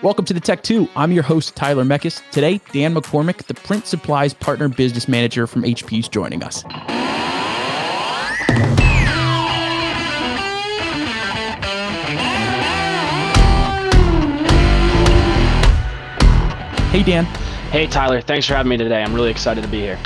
Welcome to the Tech 2. I'm your host, Tyler Meckes. Today, Dan McCormick, the Print Supplies Partner Business Manager from HP, is joining us. Hey, Dan. Hey, Tyler. Thanks for having me today. I'm really excited to be here.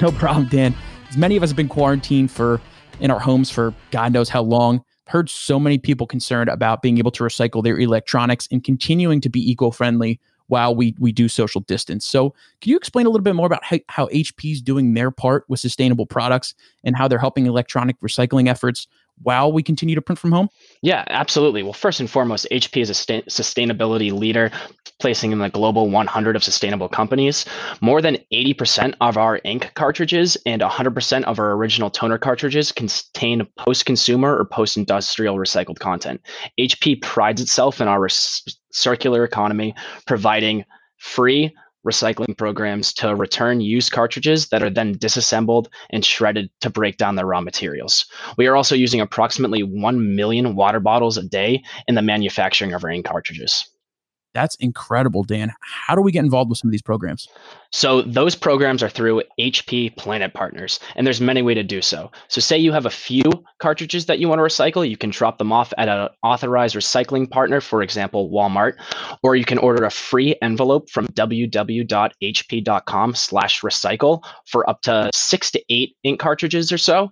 No problem, Dan. As many of us have been quarantined for in our homes for God knows how long, heard so many people concerned about being able to recycle their electronics and continuing to be eco-friendly while we we do social distance. So, can you explain a little bit more about how, how HP is doing their part with sustainable products and how they're helping electronic recycling efforts while we continue to print from home? Yeah, absolutely. Well, first and foremost, HP is a sta- sustainability leader, placing in the global 100 of sustainable companies. More than 80% of our ink cartridges and 100% of our original toner cartridges contain post consumer or post industrial recycled content. HP prides itself in our res- circular economy, providing free recycling programs to return used cartridges that are then disassembled and shredded to break down their raw materials. We are also using approximately 1 million water bottles a day in the manufacturing of our ink cartridges. That's incredible, Dan. How do we get involved with some of these programs? So those programs are through HP Planet Partners, and there's many ways to do so. So say you have a few cartridges that you want to recycle, you can drop them off at an authorized recycling partner, for example, Walmart, or you can order a free envelope from www.hp.com/recycle for up to six to eight ink cartridges or so,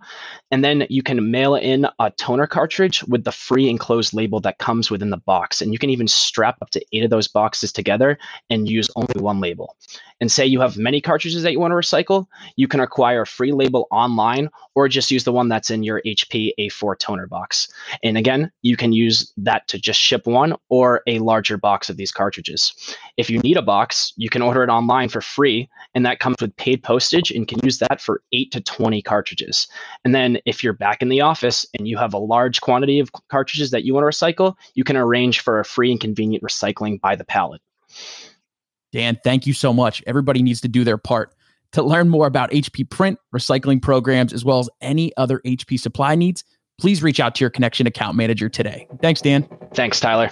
and then you can mail in a toner cartridge with the free enclosed label that comes within the box, and you can even strap up to eight of those boxes together and use only one label. And say you have many cartridges that you want to recycle, you can acquire a free label online or just use the one that's in your HP A4 toner box. And again, you can use that to just ship one or a larger box of these cartridges. If you need a box, you can order it online for free, and that comes with paid postage and can use that for 8 to 20 cartridges. And then if you're back in the office and you have a large quantity of cartridges that you want to recycle, you can arrange for a free and convenient recycling by the pallet. Dan, thank you so much. Everybody needs to do their part. To learn more about HP print, recycling programs, as well as any other HP supply needs, please reach out to your Connection account manager today. Thanks, Dan. Thanks, Tyler.